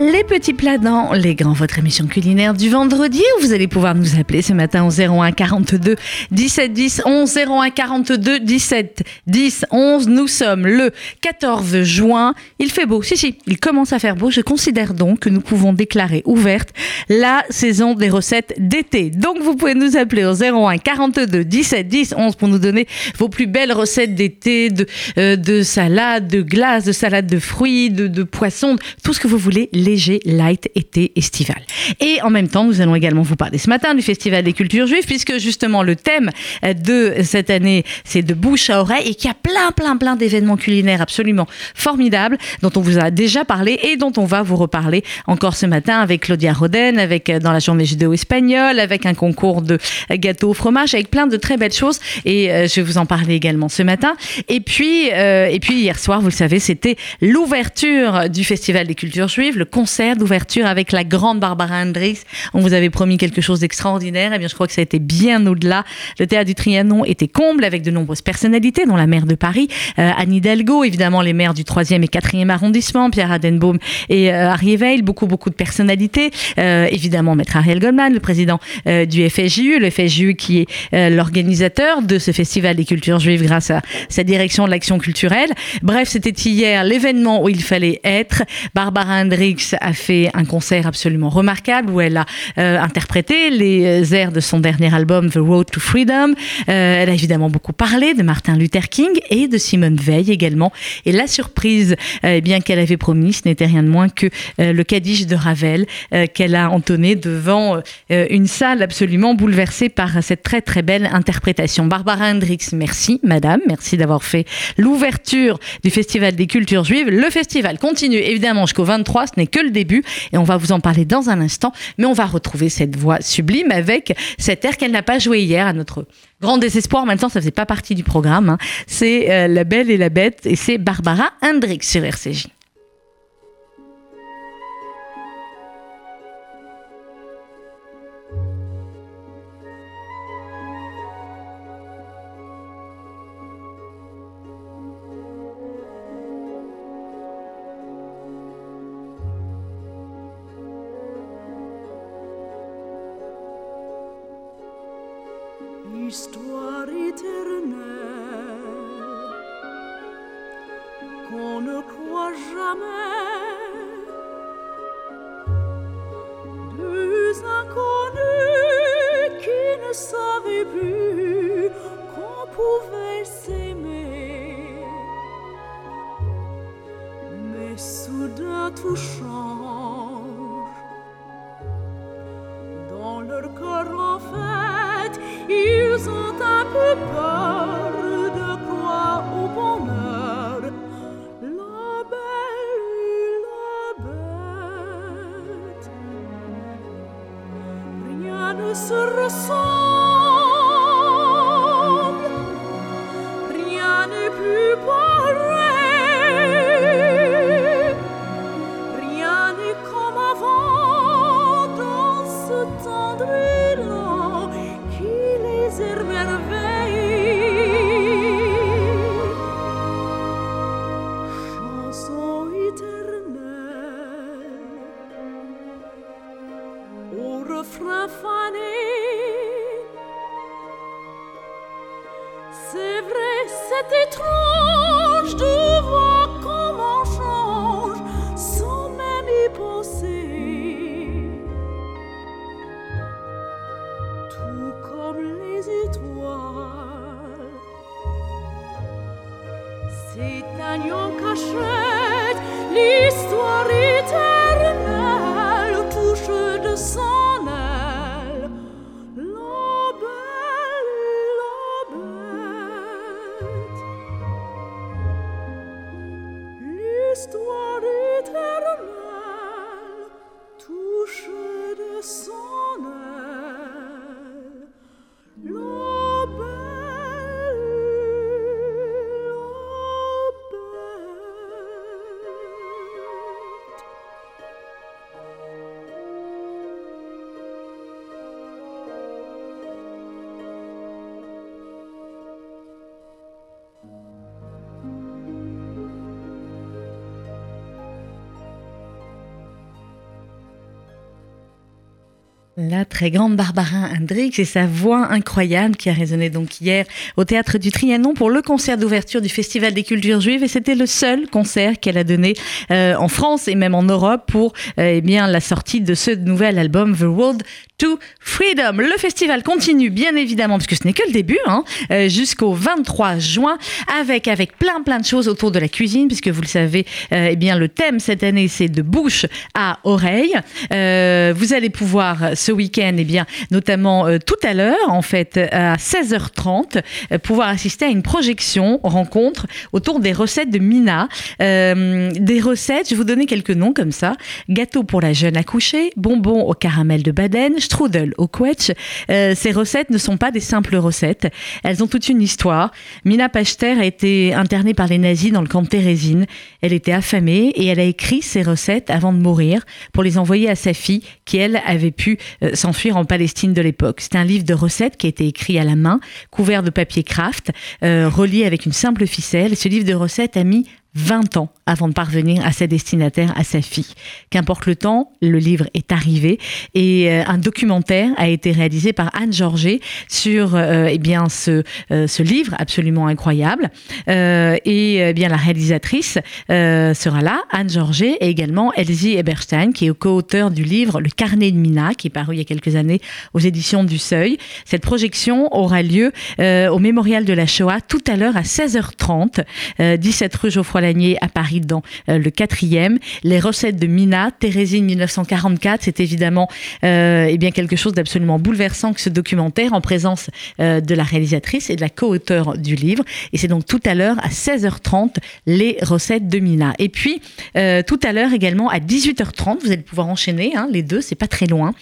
Les petits plats dans Les Grands, votre émission culinaire du vendredi où vous allez pouvoir nous appeler ce matin au 01 42 17 10 11 01 42 17 10 11. Nous sommes le 14 juin. Il fait beau. Si, si, il commence à faire beau. Je considère donc que nous pouvons déclarer ouverte la saison des recettes d'été. Donc vous pouvez nous appeler au 01 42 17 10 11 pour nous donner vos plus belles recettes d'été de, euh, de salade, de glace, de salade de fruits, de, de poissons, tout ce que vous voulez léger, light, été, estival. Et en même temps, nous allons également vous parler ce matin du Festival des cultures juives, puisque justement le thème de cette année, c'est de bouche à oreille et qu'il y a plein, plein, plein d'événements culinaires absolument formidables dont on vous a déjà parlé et dont on va vous reparler encore ce matin avec Claudia Roden, avec dans la journée judéo-espagnole, avec un concours de gâteaux au fromage, avec plein de très belles choses. Et euh, je vais vous en parler également ce matin. Et puis, euh, et puis hier soir, vous le savez, c'était l'ouverture du Festival des cultures juives, le concert d'ouverture avec la grande Barbara Hendricks. On vous avait promis quelque chose d'extraordinaire. Eh bien, je crois que ça a été bien au-delà. Le théâtre du Trianon était comble avec de nombreuses personnalités, dont la maire de Paris, euh, Anne Hidalgo, évidemment les maires du 3e et 4e arrondissement, Pierre Adenbaum et euh, Harry Veil, beaucoup, beaucoup de personnalités. Euh, évidemment, Maître Ariel Goldman, le président euh, du FSJU, le FSJU qui est euh, l'organisateur de ce festival des cultures juives grâce à sa direction de l'action culturelle. Bref, c'était hier l'événement où il fallait être. Barbara Hendricks a fait un concert absolument remarquable où elle a euh, interprété les airs de son dernier album The Road to Freedom. Euh, elle a évidemment beaucoup parlé de Martin Luther King et de Simone Veil également. Et la surprise, euh, eh bien qu'elle avait promis, ce n'était rien de moins que euh, le Kaddish de Ravel euh, qu'elle a entonné devant euh, une salle absolument bouleversée par cette très très belle interprétation. Barbara Hendricks, merci madame, merci d'avoir fait l'ouverture du Festival des cultures juives. Le festival continue évidemment jusqu'au 23, ce n'est que le début et on va vous en parler dans un instant, mais on va retrouver cette voix sublime avec cet air qu'elle n'a pas joué hier à notre grand désespoir. Maintenant, ça faisait pas partie du programme. hein. C'est euh, La Belle et la Bête et c'est Barbara Hendricks sur RCJ. Qu'on ne croit jamais. Très grande Barbara Hendricks et sa voix incroyable qui a résonné donc hier au théâtre du Trianon pour le concert d'ouverture du Festival des cultures juives et c'était le seul concert qu'elle a donné euh, en France et même en Europe pour euh, eh bien la sortie de ce nouvel album The Road to Freedom. Le festival continue bien évidemment puisque ce n'est que le début hein, euh, jusqu'au 23 juin avec avec plein plein de choses autour de la cuisine puisque vous le savez euh, eh bien le thème cette année c'est de bouche à oreille. Euh, vous allez pouvoir ce week-end eh bien notamment euh, tout à l'heure en fait à 16h30 euh, pouvoir assister à une projection rencontre autour des recettes de Mina. Euh, des recettes, je vais vous donner quelques noms comme ça. Gâteau pour la jeune accouchée, bonbons au caramel de Baden, strudel au quetch. Ces recettes ne sont pas des simples recettes. Elles ont toute une histoire. Mina Pachter a été internée par les nazis dans le camp de Térésine. Elle était affamée et elle a écrit ces recettes avant de mourir pour les envoyer à sa fille qui, elle, avait pu euh, en Palestine de l'époque. C'est un livre de recettes qui a été écrit à la main, couvert de papier craft, euh, relié avec une simple ficelle. Ce livre de recettes a mis 20 ans avant de parvenir à sa destinataire, à sa fille. Qu'importe le temps, le livre est arrivé et euh, un documentaire a été réalisé par Anne Georget sur euh, eh bien ce, euh, ce livre absolument incroyable. Euh, et eh bien la réalisatrice sera là, Anne Georget, et également Elsie Eberstein, qui est co-auteur du livre Le Carnet de Mina, qui est paru il y a quelques années aux éditions du Seuil. Cette projection aura lieu au Mémorial de la Shoah tout à l'heure à 16h30, euh, 17 rue Geoffroy Lanier à Paris dans euh, le quatrième. Les recettes de Mina, Thérésine 1944, c'est évidemment euh, eh bien quelque chose d'absolument bouleversant que ce documentaire en présence euh, de la réalisatrice et de la co-auteure du livre. Et c'est donc tout à l'heure à 16h30 les recettes de Mina. Et puis tout à l'heure également à 18h30, vous allez pouvoir enchaîner hein, les deux, c'est pas très loin.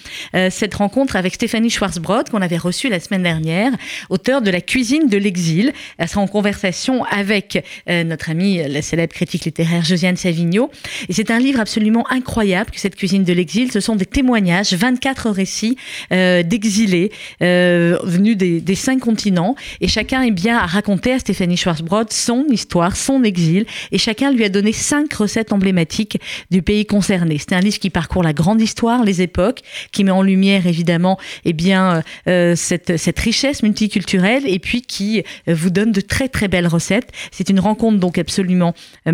Cette rencontre avec Stéphanie Schwarzbrod qu'on avait reçue la semaine dernière, auteur de La cuisine de l'exil. Elle sera en conversation avec notre amie, la célèbre critique littéraire Josiane Savigno. Et c'est un livre absolument incroyable que cette cuisine de l'exil. Ce sont des témoignages, 24 récits euh, d'exilés euh, venus des, cinq continents. Et chacun est bien à raconter à Stéphanie Schwarzbrod son histoire, son exil. Et chacun lui a donné cinq recettes emblématiques du pays concerné. C'est un livre qui parcourt la grande histoire, les époques, qui met en lumière évidemment eh bien, euh, cette, cette richesse multiculturelle et puis qui vous donne de très très belles recettes. C'est une rencontre donc absolument euh,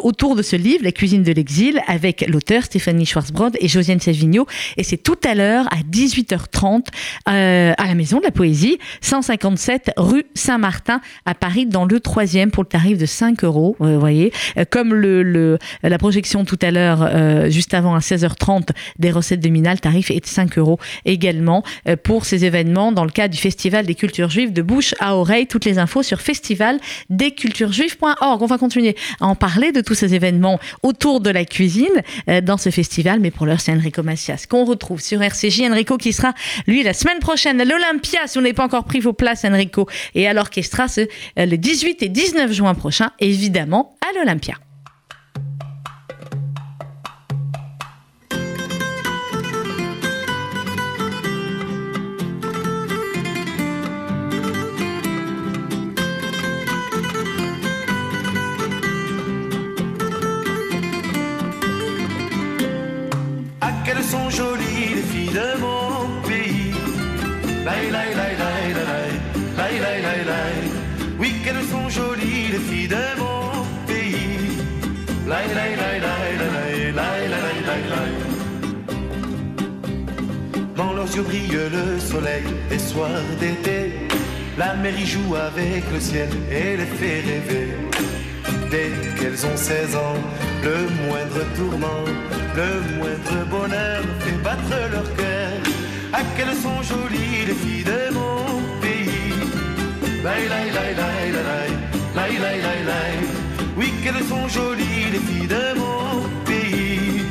autour de ce livre, La cuisine de l'exil, avec l'auteur Stéphanie Schwarzbrod et Josiane Savigno. Et c'est tout à l'heure à 18h30 euh, à la Maison de la Poésie, 157 rue Saint-Martin à Paris, dans le troisième pour le tarif de 5 euros. euh, Vous voyez, Euh, comme la projection tout à l'heure, juste avant à 16h30 des recettes de Mina, le tarif est de 5 euros également pour ces événements dans le cadre du Festival des cultures juives de bouche à oreille. Toutes les infos sur festivaldesculturesjuives.org. On va continuer à en parler de tous ces événements autour de la cuisine euh, dans ce festival, mais pour l'heure, c'est Enrico Macias qu'on retrouve sur RCJ. Enrico qui sera, lui, la semaine prochaine à l'Olympia, si vous n'avez pas encore pris vos places, Enrico, et à l'Orchestra, euh, le 18 et 19 juin prochain, évidemment, à l'Olympia. Yeux brille le soleil des soirs d'été. La mer y joue avec le ciel et les fait rêver. Dès qu'elles ont 16 ans, le moindre tourment, le moindre bonheur fait battre leur cœur. Ah, qu'elles sont jolies les filles de mon pays. Laï, laï, laï, laï, laï, laï, laï, laï, laï. Oui, qu'elles sont jolies les filles de mon pays.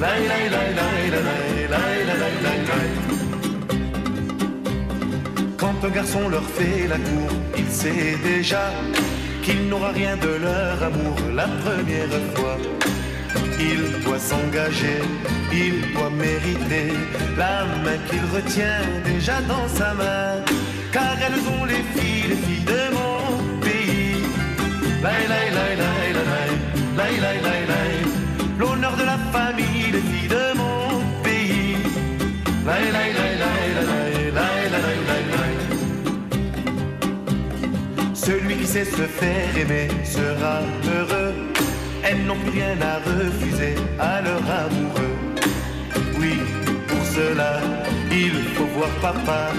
Laï, laï, laï, laï, laï, laï, laï, laï, laï, laï. Un garçon leur fait la cour, il sait déjà qu'il n'aura rien de leur amour la première fois. Il doit s'engager, il doit mériter la main qu'il retient déjà dans sa main. Car elles ont les filles, les filles de mon pays. L'honneur de la famille, les filles de mon pays. Celui qui sait se faire aimer sera heureux. Elles n'ont plus rien à refuser à leur amoureux. Oui, pour cela, il faut voir papa,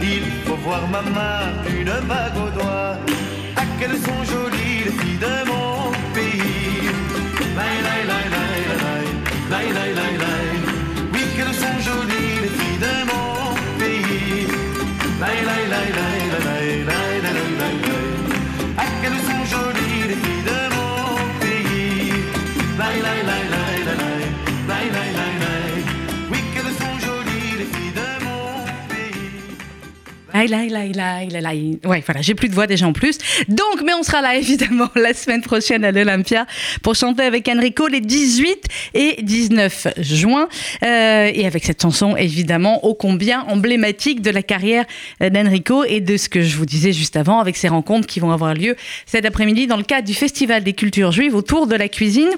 il faut voir maman, une bague au doigt. Ah, quelles sont jolies les filles de mon pays. Laï, laï, laï, laï, laï, laï, laï, laï, Oui, qu'elles sont jolies les filles de mon pays. laï, laï, laï, laï, laï, laï. Ouais, voilà, j'ai plus de voix déjà en plus. Donc, mais on sera là évidemment la semaine prochaine à l'Olympia pour chanter avec Enrico les 18 et 19 juin. Euh, et avec cette chanson évidemment ô combien emblématique de la carrière d'Enrico et de ce que je vous disais juste avant avec ces rencontres qui vont avoir lieu cet après-midi dans le cadre du Festival des cultures juives autour de la cuisine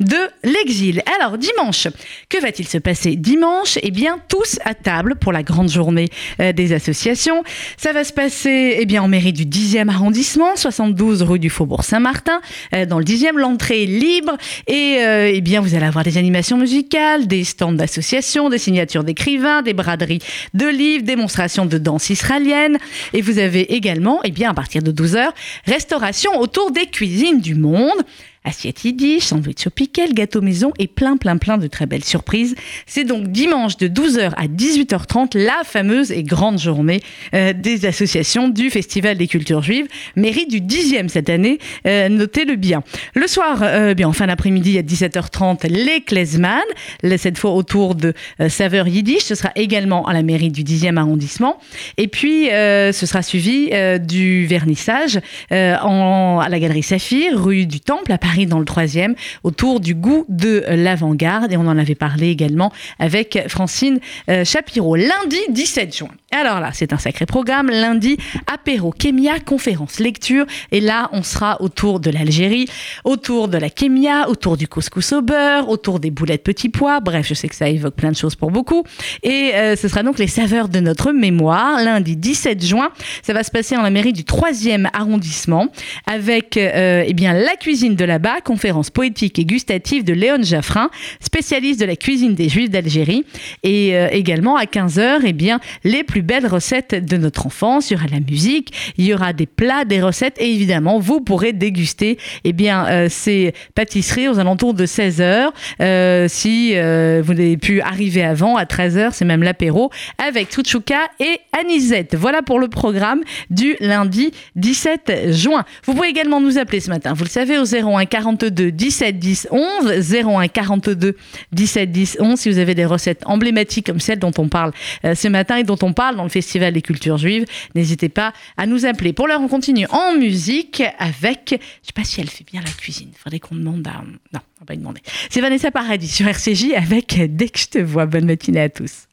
de l'exil. Alors, dimanche, que va-t-il se passer? Dimanche Eh bien, tous à table pour la grande journée euh, des associations. Ça va se passer eh bien, en mairie du 10e arrondissement, 72 rue du Faubourg Saint-Martin. Euh, dans le 10e, l'entrée est libre et euh, eh bien, vous allez avoir des animations musicales, des stands d'associations, des signatures d'écrivains, des braderies de livres, démonstrations de danse israélienne. Et vous avez également, eh bien, à partir de 12h, restauration autour des cuisines du monde. Assiette yiddish, sandwich au pickle, gâteau maison et plein plein plein de très belles surprises. C'est donc dimanche de 12h à 18h30 la fameuse et grande journée euh, des associations du Festival des cultures juives, mairie du 10e cette année, euh, notez-le bien. Le soir, euh, bien en fin d'après-midi à 17h30, les Klezman, cette fois autour de euh, saveurs yiddish, ce sera également à la mairie du 10e arrondissement. Et puis ce sera suivi du vernissage en, à la galerie Saphir, rue du Temple à Paris dans le troisième, autour du goût de l'avant-garde. Et on en avait parlé également avec Francine euh, Chapiro. Lundi 17 juin. Alors là, c'est un sacré programme. Lundi, apéro, kémia, conférence, lecture. Et là, on sera autour de l'Algérie, autour de la kémia, autour du couscous au beurre, autour des boulettes petits pois. Bref, je sais que ça évoque plein de choses pour beaucoup. Et euh, ce sera donc les saveurs de notre mémoire. Lundi 17 juin, ça va se passer en la mairie du 3e arrondissement avec euh, eh bien, la cuisine de là-bas, conférence poétique et gustative de Léon Jaffrin, spécialiste de la cuisine des Juifs d'Algérie. Et euh, également à 15h, eh bien, les plus belles recettes de notre enfance. Il y aura la musique, il y aura des plats, des recettes et évidemment, vous pourrez déguster eh bien, euh, ces pâtisseries aux alentours de 16h. Euh, si vous n'avez pu arriver avant, à 13h, c'est même l'apéro avec Tuchuka et Anisette. Voilà pour le programme du lundi 17 juin. Vous pouvez également nous appeler ce matin, vous le savez, au 01 42 17 10 11, 01 42 17 10 11, si vous avez des recettes emblématiques comme celles dont on parle euh, ce matin et dont on parle dans le Festival des cultures juives, n'hésitez pas à nous appeler. Pour l'heure, on continue en musique avec, je sais pas si elle fait bien la cuisine, faudrait qu'on demande à... Non, on va pas lui demander. C'est Vanessa Paradis sur RCJ avec Dès que je te vois. Bonne matinée à tous.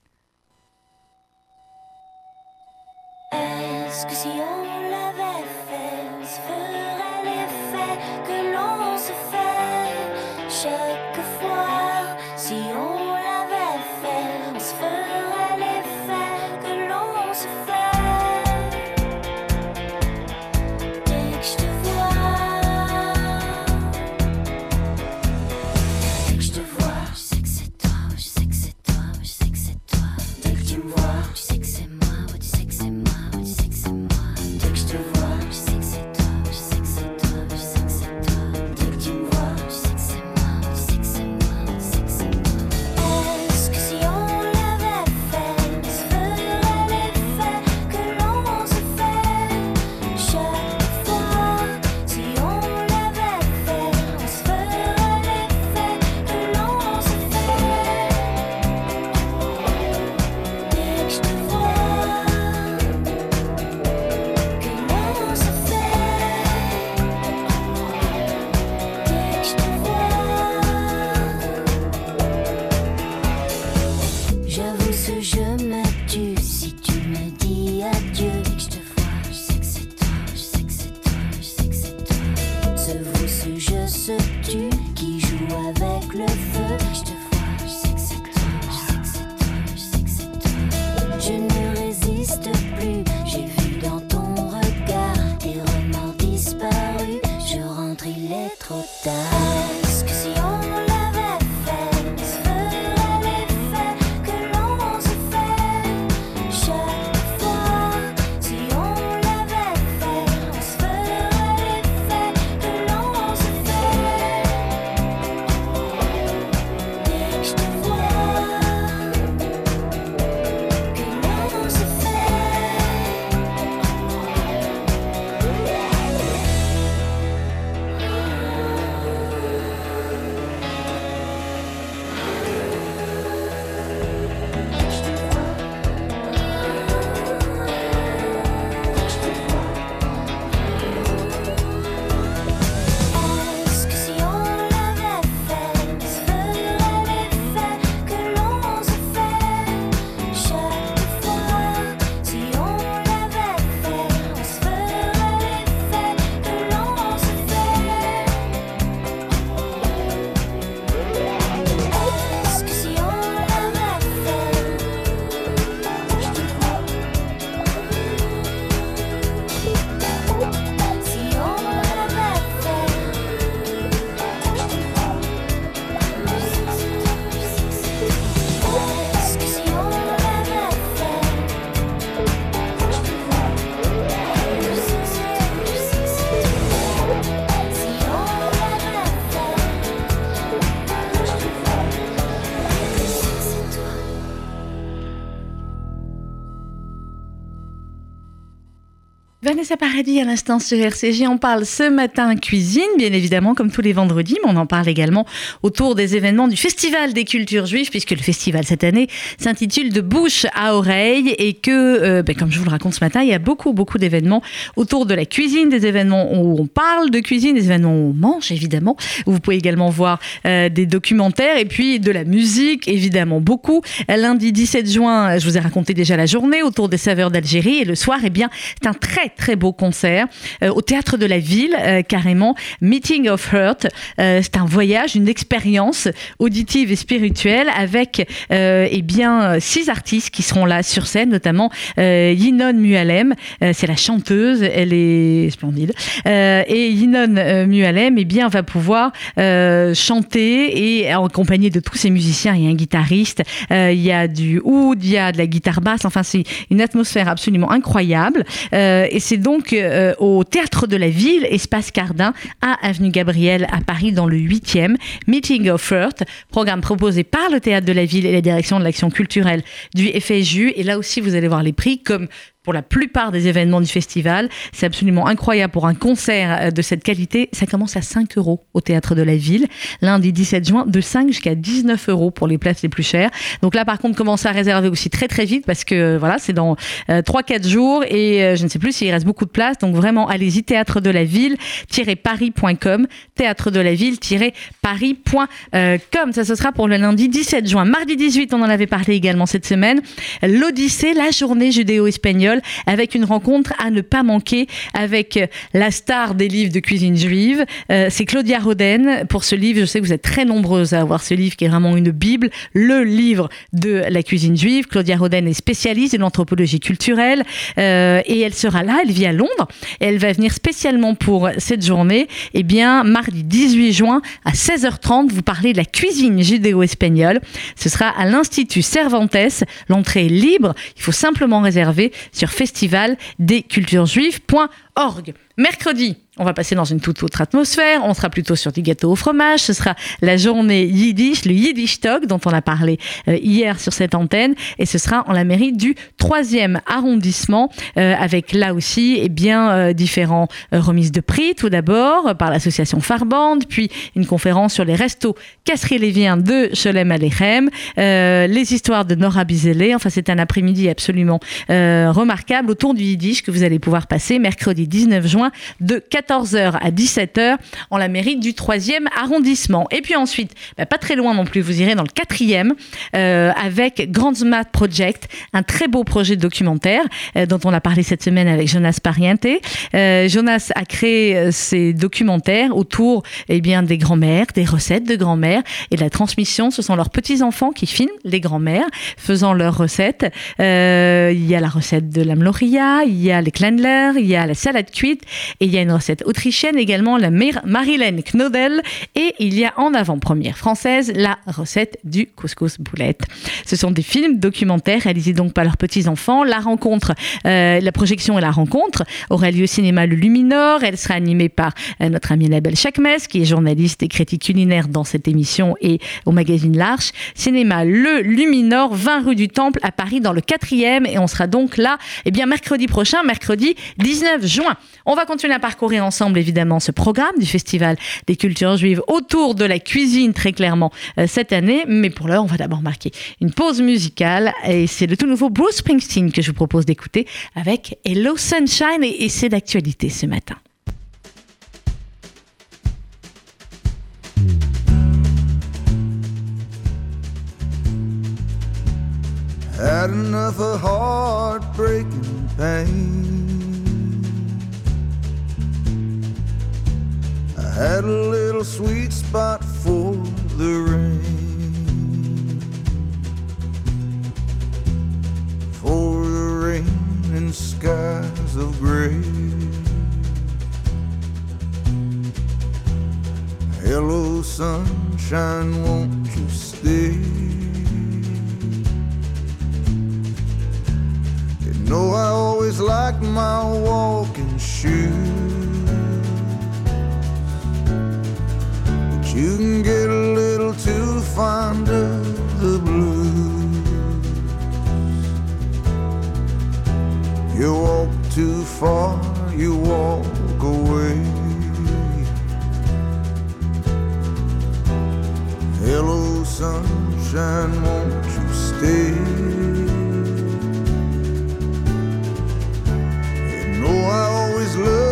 Vanessa Paradis à l'instant sur RCJ, on parle ce matin cuisine, bien évidemment, comme tous les vendredis, mais on en parle également autour des événements du Festival des cultures juives, puisque le festival cette année s'intitule De bouche à oreille et que, euh, ben, comme je vous le raconte ce matin, il y a beaucoup, beaucoup d'événements autour de la cuisine, des événements où on parle de cuisine, des événements où on mange, évidemment. Vous pouvez également voir euh, des documentaires et puis de la musique, évidemment, beaucoup. Lundi 17 juin, je vous ai raconté déjà la journée autour des saveurs d'Algérie et le soir, eh bien, c'est un très, très beau concert euh, au théâtre de la ville, euh, carrément. Meeting of Heart. Euh, c'est un voyage, une expérience auditive et spirituelle avec, eh bien, six artistes qui seront là sur scène, notamment Yinon Mualem. C'est la chanteuse, elle est splendide. Et Yinon Mualem, eh bien, va pouvoir chanter et accompagné de tous ces musiciens. Il y a un guitariste, il y a du oud, il y a de la guitare basse. Enfin, c'est une atmosphère absolument incroyable. Et c'est donc euh, au Théâtre de la Ville, Espace Cardin, à Avenue Gabriel, à Paris, dans le 8e. Meeting of Earth, programme proposé par le Théâtre de la Ville et la direction de l'action culturelle du FSJU. Et là aussi, vous allez voir les prix comme pour la plupart des événements du festival. C'est absolument incroyable pour un concert euh, de cette qualité. Ça commence à 5 euros au théâtre de la ville, lundi 17 juin, de 5 jusqu'à 19 euros pour les places les plus chères. Donc là, par contre, commencez à réserver aussi très très vite parce que euh, voilà, c'est dans euh, 3-4 jours et euh, je ne sais plus s'il reste beaucoup de places. Donc vraiment, allez-y, théâtre de la ville-paris.com, théâtre de la ville-paris.com. Ça, ce sera pour le lundi 17 juin. Mardi 18, on en avait parlé également cette semaine. L'Odyssée, la journée judéo-espagnole avec une rencontre à ne pas manquer avec euh, la star des livres de cuisine juive. Euh, c'est Claudia Roden. Pour ce livre, je sais que vous êtes très nombreuses à avoir ce livre qui est vraiment une bible, le livre de la cuisine juive. Claudia Roden est spécialiste de l'anthropologie culturelle euh, et elle sera là, elle vit à Londres. Elle va venir spécialement pour cette journée. Eh bien, mardi 18 juin à 16h30, vous parlez de la cuisine judéo-espagnole. Ce sera à l'Institut Cervantes. L'entrée est libre. Il faut simplement réserver sur festivaldesculturesjuives.org. Mercredi, on va passer dans une toute autre atmosphère. On sera plutôt sur du gâteau au fromage. Ce sera la journée Yiddish, le Yiddish Talk, dont on a parlé euh, hier sur cette antenne. Et ce sera en la mairie du 3e arrondissement, euh, avec là aussi eh bien, euh, différents euh, remises de prix. Tout d'abord, euh, par l'association Farband, puis une conférence sur les restos casseries léviens de Cholem Alechem, les histoires de Nora Bizele. Enfin, c'est un après-midi absolument remarquable autour du Yiddish que vous allez pouvoir passer mercredi 19 juin de 14h à 17h en la mairie du 3e arrondissement. Et puis ensuite, bah, pas très loin non plus, vous irez dans le 4e euh, avec Grandsmat Project, un très beau projet documentaire euh, dont on a parlé cette semaine avec Jonas Pariente. Euh, Jonas a créé ces documentaires autour eh bien, des grands-mères, des recettes de grand-mère et de la transmission. Ce sont leurs petits-enfants qui filment les grands-mères faisant leurs recettes. Il y a la recette de la mloria, il y a les clandlers, il y a la salade cuite Et il y a une recette autrichienne également, la Mar- Marilène Knodel. Et il y a en avant-première française la recette du couscous boulette. Ce sont des films documentaires réalisés donc par leurs petits-enfants. La rencontre, euh, la projection et la rencontre aura lieu au cinéma Le Luminor. Elle sera animée par euh, notre amie Annabelle Chakmes, qui est journaliste et critique culinaire dans cette émission et au magazine L'Arche. Cinéma Le Luminor, 20 rue du Temple à Paris dans le 4e. Et on sera donc là, eh bien, mercredi prochain, mercredi 19 juin. On va continuer à parcourir ensemble, évidemment, ce programme du Festival des cultures juives autour de la cuisine, très clairement, euh, cette année. Mais pour l'heure, on va d'abord marquer une pause musicale. Et c'est le tout nouveau Bruce Springsteen que je vous propose d'écouter avec Hello Sunshine. Et, c'est d'actualité ce matin. Heartbreaking. Had a little sweet spot for the rain. For the rain and skies of gray. Hello, sunshine, won't you stay? You know I always liked my walking shoes. Far, you walk away. Hello, sunshine, won't you stay? You know I always loved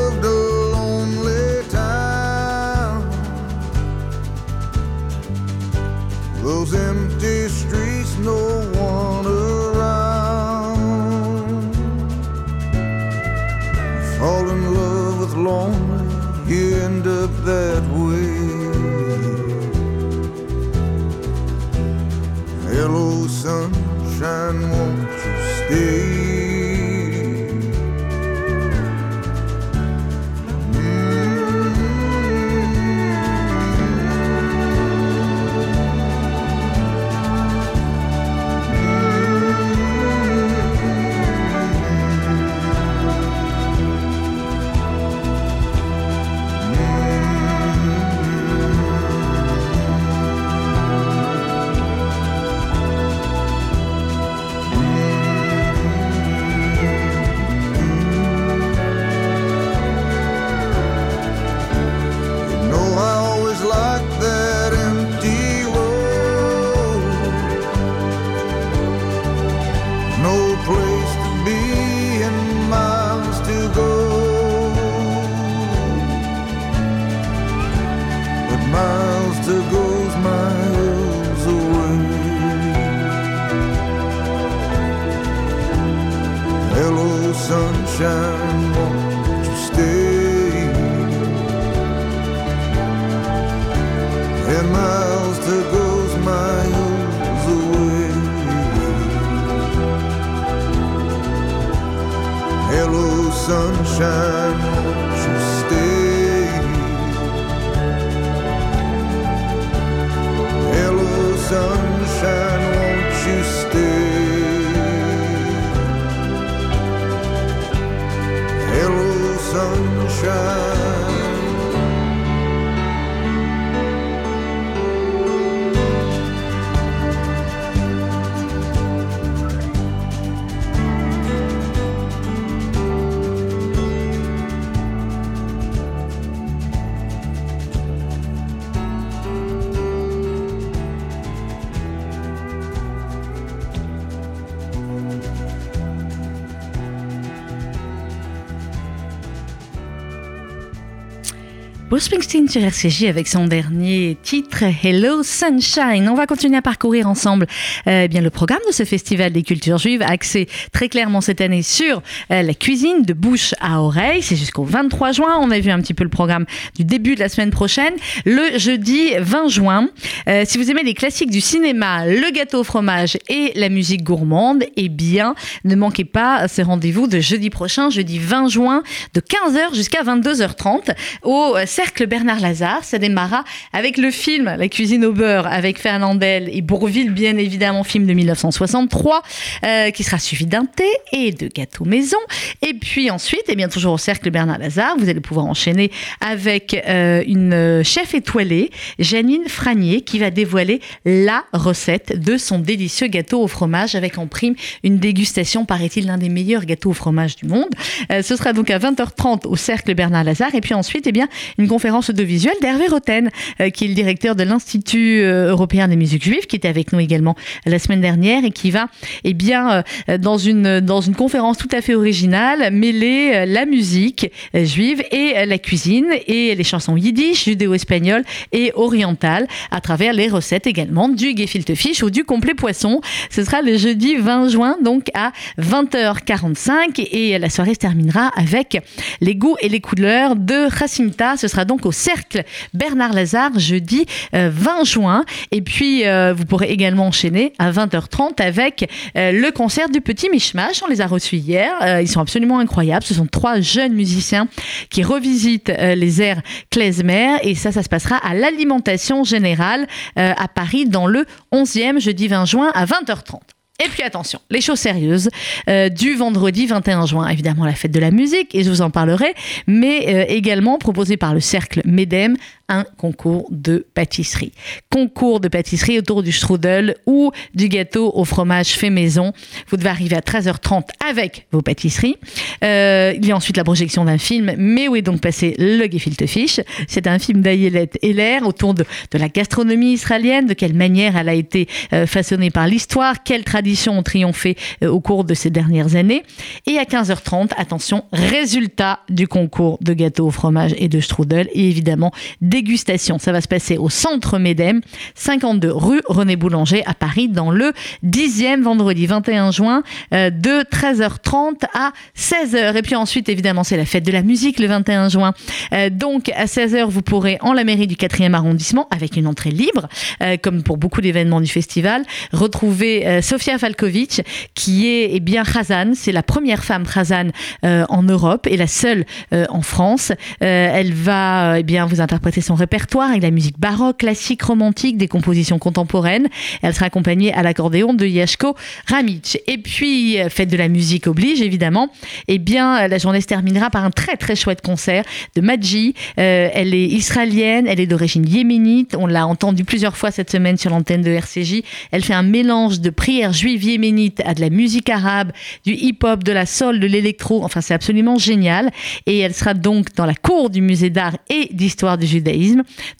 Bruce Springsteen sur RCJ avec son dernier titre Hello Sunshine. On va continuer à parcourir ensemble euh, eh bien le programme de ce festival des cultures juives axé très clairement cette année sur euh, la cuisine de bouche à oreille. C'est jusqu'au 23 juin. On a vu un petit peu le programme du début de la semaine prochaine. Le jeudi 20 juin, euh, si vous aimez les classiques du cinéma, le gâteau au fromage et la musique gourmande, eh bien ne manquez pas ce rendez-vous de jeudi prochain, jeudi 20 juin, de 15h jusqu'à 22h30 au Cercle Bernard Lazare. Ça démarra avec le film La cuisine au beurre avec Fernandel et Bourville, bien évidemment, film de 1963, euh, qui sera suivi d'un thé et de gâteaux maison. Et puis ensuite, et bien toujours au Cercle Bernard Lazare, vous allez pouvoir enchaîner avec euh, une chef étoilée, Janine Franier, qui va dévoiler la recette de son délicieux gâteau au fromage avec en prime une dégustation, paraît-il, l'un des meilleurs gâteaux au fromage du monde. Euh, ce sera donc à 20h30 au Cercle Bernard Lazare. Et puis ensuite, eh bien, une conférence audiovisuelle d'Hervé Roten, euh, qui est le directeur de l'Institut euh, européen des musiques juives, qui était avec nous également la semaine dernière et qui va, eh bien, euh, dans une, dans une conférence tout à fait originale, mêler euh, la musique euh, juive et euh, la cuisine et les chansons yiddish, judéo-espagnoles et orientales à travers les recettes également du gefilte fish ou du complet poisson. Ce sera le jeudi 20 juin, donc à 20h45 et la soirée se terminera avec les goûts et les couleurs de Jacinta. Ce sera donc au cercle Bernard Lazare jeudi euh, 20 juin. Et puis, euh, vous pourrez également enchaîner à 20h30 avec euh, le concert du Petit Mishmash. On les a reçus hier. Euh, ils sont absolument incroyables. Ce sont trois jeunes musiciens qui revisitent euh, les airs klezmer. Et ça, ça se passera à l'alimentation générale euh, à Paris dans le 11e jeudi 20 juin à 20h30. Et puis attention, les choses sérieuses euh, du vendredi 21 juin, évidemment la fête de la musique, et je vous en parlerai, mais euh, également proposé par le Cercle MEDEM, un concours de pâtisserie. Concours de pâtisserie autour du strudel ou du gâteau au fromage fait maison. Vous devez arriver à 13h30 avec vos pâtisseries. Euh, il y a ensuite la projection d'un film, mais où est donc passé le gefilte fish? C'est un film d'Ayelet Heller autour de, de la gastronomie israélienne, de quelle manière elle a été euh, façonnée par l'histoire, quelles traditions ont triomphé euh, au cours de ces dernières années. Et à 15h30, attention, résultat du concours de gâteau au fromage et de strudel, et évidemment dégustation. Ça va se passer au Centre Médem, 52 rue René Boulanger à Paris, dans le 10e vendredi 21 juin, euh, de 13h30 à 16h. Et puis ensuite, évidemment, c'est la fête de la musique le 21 juin. Euh, donc à 16h, vous pourrez en la mairie du 4e arrondissement, avec une entrée libre, euh, comme pour beaucoup d'événements du festival, retrouver Sofia Falkovic, qui est eh bien Khazan. C'est la première femme Khazan en Europe et la seule en France. Elle va eh bien vous interpréter son répertoire avec la musique baroque, classique, romantique, des compositions contemporaines. Elle sera accompagnée à l'accordéon de Yashko Ramic. Et puis, euh, fête de la musique oblige, évidemment. Eh bien, euh, la journée se terminera par un très très chouette concert de Madji. Euh, elle est israélienne, elle est d'origine yéménite. On l'a entendu plusieurs fois cette semaine sur l'antenne de RCJ. Elle fait un mélange de prières juives yéménites à de la musique arabe, du hip-hop, de la soul, de l'électro. Enfin, c'est absolument génial. Et elle sera donc dans la cour du musée d'art et d'histoire du judaïsme,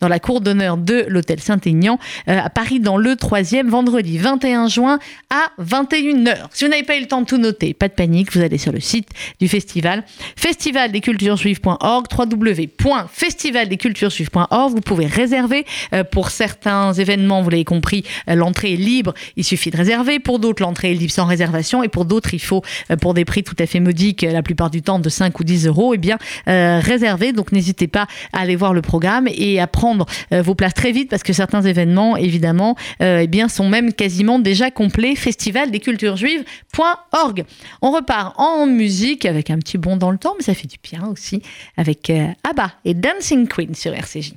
dans la cour d'honneur de l'hôtel Saint-Aignan, euh, à Paris, dans le troisième vendredi 21 juin à 21h. Si vous n'avez pas eu le temps de tout noter, pas de panique, vous allez sur le site du festival, festivaldesculturesjuives.org, www.festivaldesculturesjuives.org. Vous pouvez réserver euh, pour certains événements, vous l'avez compris, euh, l'entrée est libre, il suffit de réserver. Pour d'autres, l'entrée est libre sans réservation. Et pour d'autres, il faut, pour des prix tout à fait modiques, la plupart du temps de 5 ou 10 euros, eh bien, réserver. Donc n'hésitez pas à aller voir le programme et à prendre euh, vos places très vite parce que certains événements, évidemment, euh, eh bien, sont même quasiment déjà complets. Festival des cultures juives.org. On repart en musique avec un petit bond dans le temps, mais ça fait du bien aussi avec euh, ABBA et Dancing Queen sur RCJ.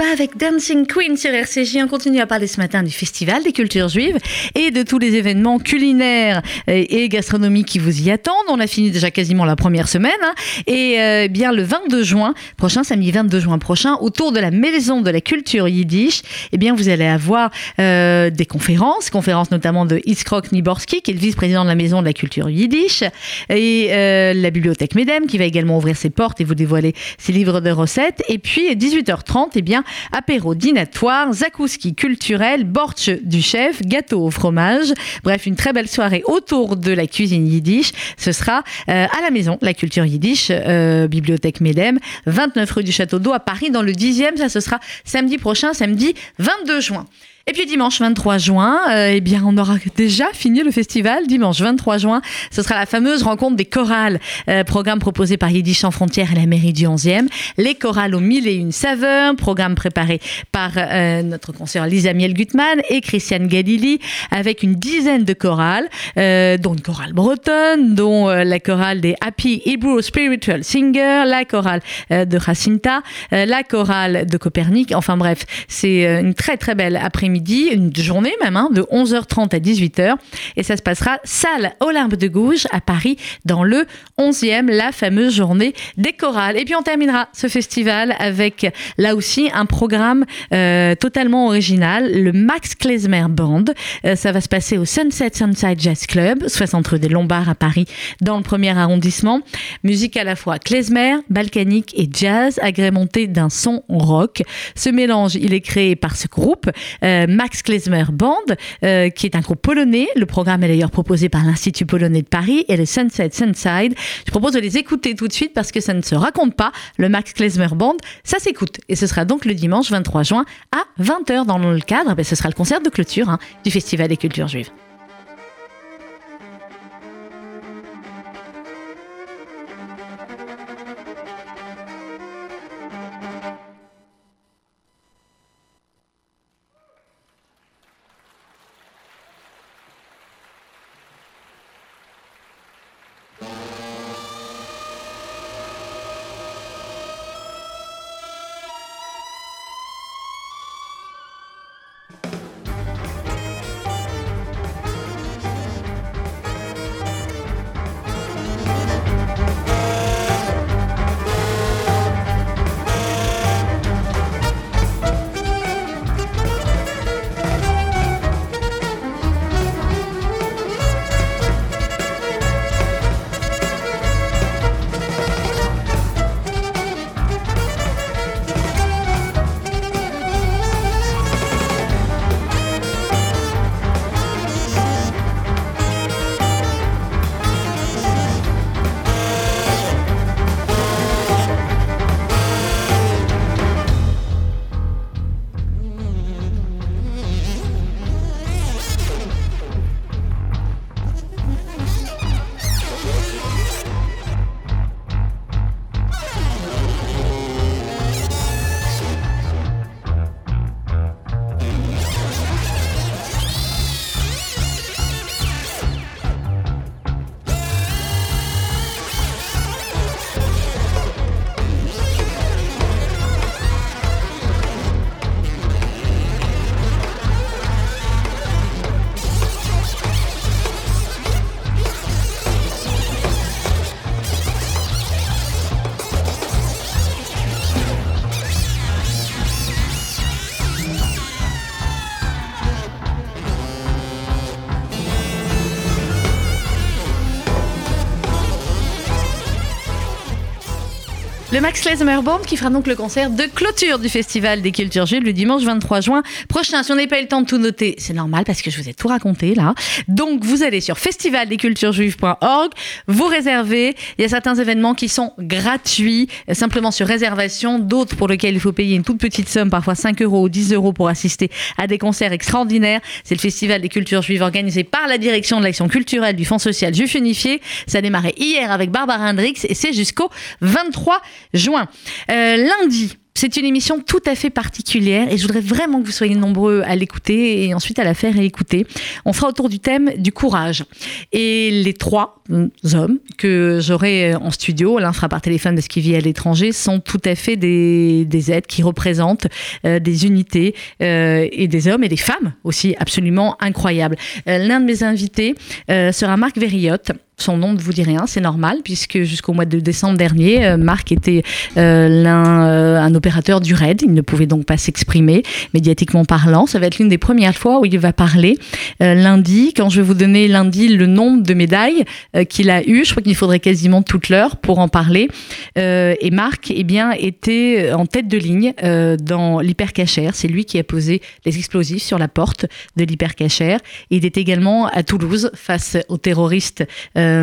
Avec Dancing Queen sur RCJ. On continue à parler ce matin du Festival des cultures juives et de tous les événements culinaires et gastronomiques qui vous y attendent. On a fini déjà quasiment la première semaine. hein. Et euh, bien le 22 juin prochain, samedi 22 juin prochain, autour de la Maison de la Culture Yiddish, eh bien vous allez avoir euh, des conférences, conférences notamment de Iskrock Niborski, qui est le vice-président de la Maison de la Culture Yiddish, et euh, la bibliothèque Medem, qui va également ouvrir ses portes et vous dévoiler ses livres de recettes. Et puis, à 18h30, eh bien, apéro dînatoire, zakouski culturel, bortsch du chef, gâteau au fromage. Bref, une très belle soirée autour de la cuisine yiddish. Ce sera euh, à la maison, la culture yiddish, euh, bibliothèque Medem, 29 rue du Château d'Eau à Paris, dans le 10e. Ça, ce sera samedi prochain, samedi 22 juin. Et puis dimanche 23 juin, euh, eh bien on aura déjà fini le festival. Dimanche 23 juin, ce sera la fameuse rencontre des chorales, euh, programme proposé par Yiddish sans frontières et la mairie du 11e. Les chorales aux mille et une saveurs, programme préparé par euh, notre consoeur Lisa Miel-Gutmann et Christiane Galili, avec une dizaine de chorales, dont une chorale bretonne, dont la chorale des Happy Hebrew Spiritual Singers, la chorale de Jacinta, la chorale de Copernic. Enfin bref, c'est une très très belle après-midi, une journée même, hein, de 11h30 à 18h. Et ça se passera salle Olympe de Gouges à Paris dans le 11e, la fameuse journée des chorales. Et puis on terminera ce festival avec là aussi un programme euh, totalement original, le Max Klezmer Band. Euh, ça va se passer au Sunset Sunside Jazz Club, 60 rue des Lombards à Paris, dans le premier arrondissement. Musique à la fois klezmer, balkanique et jazz, agrémentée d'un son rock. Ce mélange, il est créé par ce groupe, euh, Max Klezmer Band, euh, qui est un groupe polonais. Le programme est d'ailleurs proposé par l'Institut polonais de Paris et le Sunset Sunside. Je propose de les écouter tout de suite parce que ça ne se raconte pas. Le Max Klezmer Band, ça s'écoute. Et ce sera donc le dimanche 23 juin à 20h dans le cadre, ben, ce sera le concert de clôture hein, du Festival des cultures juives. Max Klezmer Band qui fera donc le concert de clôture du Festival des Cultures Juives le dimanche 23 juin prochain. Si on n'a pas eu le temps de tout noter, c'est normal parce que je vous ai tout raconté là. Donc vous allez sur festivaldesculturesjuives.org, vous réservez. Il y a certains événements qui sont gratuits, simplement sur réservation, d'autres pour lesquels il faut payer une toute petite somme, parfois 5 euros ou 10 euros pour assister à des concerts extraordinaires. C'est le Festival des Cultures Juives organisé par la direction de l'action culturelle du Fonds social Juif Unifié. Ça a démarré hier avec Barbara Hendricks et c'est jusqu'au 23 juin. Euh, lundi, C'est une émission tout à fait particulière et je voudrais vraiment que vous soyez nombreux à l'écouter et ensuite à la faire écouter. On fera autour du thème du courage. Et les trois hommes que j'aurai en studio, l'un sera par téléphone parce qu'il vit à l'étranger, sont tout à fait des, des aides qui représentent euh, des unités euh, et des hommes et des femmes aussi absolument incroyables. L'un de mes invités sera Marc Verriotte. Son nom ne vous dit rien, c'est normal, puisque jusqu'au mois de décembre dernier, euh, Marc était euh, euh, un opérateur du RAID. Il ne pouvait donc pas s'exprimer médiatiquement parlant. Ça va être l'une des premières fois où il va parler lundi. Quand je vais vous donner lundi le nombre de médailles qu'il a eu, je crois qu'il faudrait quasiment toute l'heure pour en parler. Et Marc, eh bien, était en tête de ligne dans l'hypercachère. C'est lui qui a posé les explosifs sur la porte de l'hypercachère. Il est également à Toulouse face aux terroristes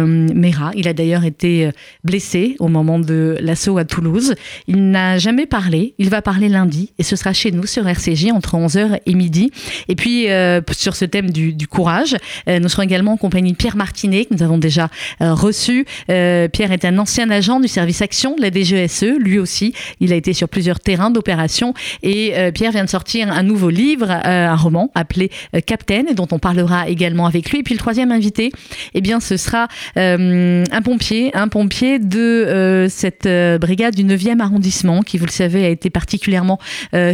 Mera. Il a d'ailleurs été euh, blessé au moment de l'assaut à Toulouse. Il n'a jamais parlé. Il va parler lundi et ce sera chez nous sur RCJ entre 11h et midi. Et puis euh, sur ce thème du, courage, euh, nous serons également en compagnie de Pierre Martinet que nous avons déjà euh, reçu. Euh, Pierre est un ancien agent du service action de la DGSE. Lui aussi, il a été sur plusieurs terrains d'opération et euh, Pierre vient de sortir un nouveau livre, euh, un roman appelé euh, Captain dont on parlera également avec lui. Et puis le troisième invité, eh bien ce sera euh, un pompier, un pompier de euh, cette euh, brigade du 9e arrondissement qui, vous le savez, a été particulièrement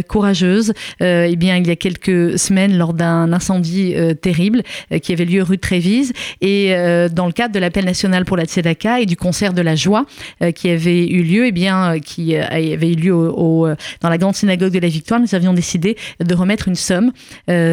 courageuse. Eh bien, il y a quelques semaines, lors d'un incendie terrible qui avait lieu rue Trévise, et dans le cadre de l'appel national pour la Tzedaka et du concert de la joie qui avait eu lieu, eh bien, qui avait eu lieu dans la grande synagogue de la Victoire, nous avions décidé de remettre une somme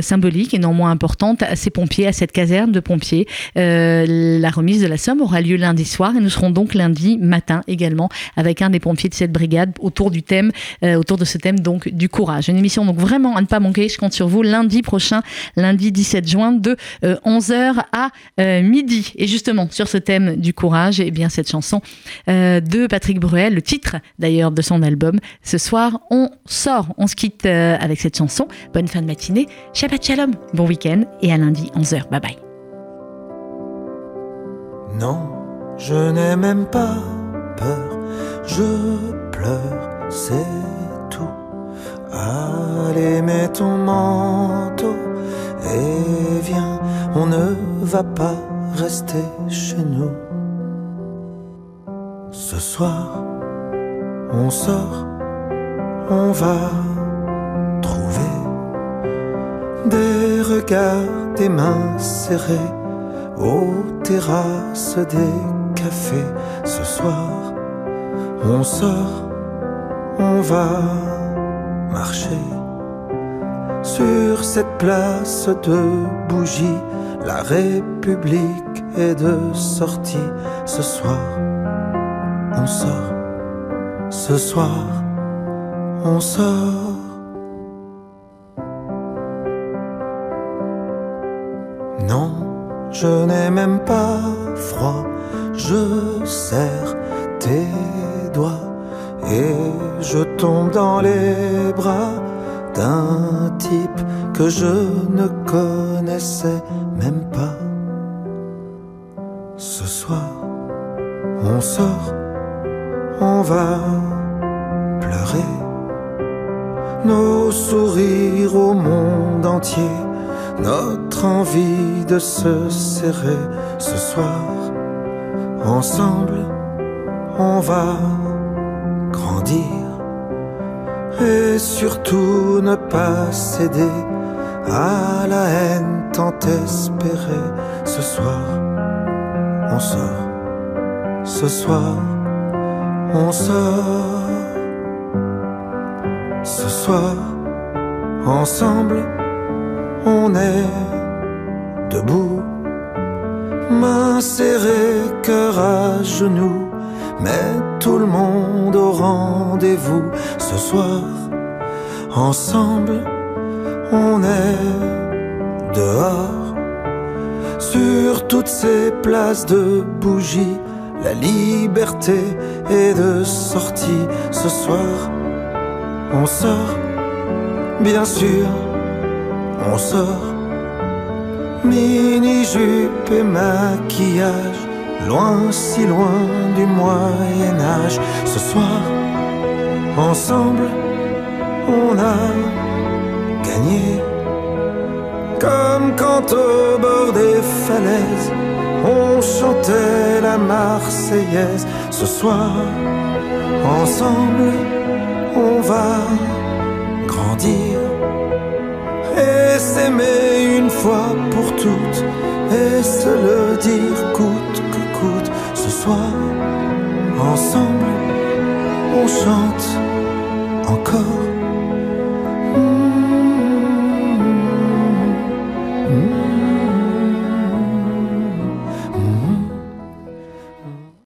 symbolique et non moins importante à ces pompiers, à cette caserne de pompiers. La remise de la somme aura lieu lundi soir et nous serons donc lundi matin également avec un des pompiers de cette brigade autour du thème, euh, autour de ce thème donc du courage. Une émission donc vraiment à ne pas manquer. Je compte sur vous lundi prochain, lundi 17 juin de euh, 11h à euh, midi. Et justement sur ce thème du courage, et bien cette chanson euh, de Patrick Bruel, le titre d'ailleurs de son album. Ce soir, on sort, on se quitte euh, avec cette chanson. Bonne fin de matinée, Shabbat Shalom, bon week-end et à lundi 11h. Bye bye. Non, je n'ai même pas peur, je pleure, c'est tout. Allez, mets ton manteau et viens, on ne va pas rester chez nous. Ce soir, on sort, on va trouver des regards, des mains serrées aux terrasses des cafés ce soir. On sort, on va marcher sur cette place de bougies. La République est de sortie ce soir. On sort, ce soir, on sort. Je n'ai même pas froid, je serre tes doigts et je tombe dans les bras d'un type que je ne connaissais même pas. Ce soir, on sort, se serrer ce soir. Ensemble, on va grandir et surtout ne pas céder à la haine tant espérée. Ce soir, on sort. Ce soir, on sort. Ce soir, ensemble, on est debout, mains serrées, cœur à genoux, mais tout le monde au rendez-vous ce soir. Ensemble, on est dehors, sur toutes ces places de bougies, la liberté est de sortie ce soir. On sort, bien sûr on sort. Mini-jupe et maquillage, loin, si loin du Moyen-Âge. Ce soir, ensemble, on a gagné. Comme quand au bord des falaises, on chantait la Marseillaise. Ce soir, ensemble, on va grandir s'aimer une fois pour toutes et se le dire coûte que coûte. Ce soir, ensemble, on chante encore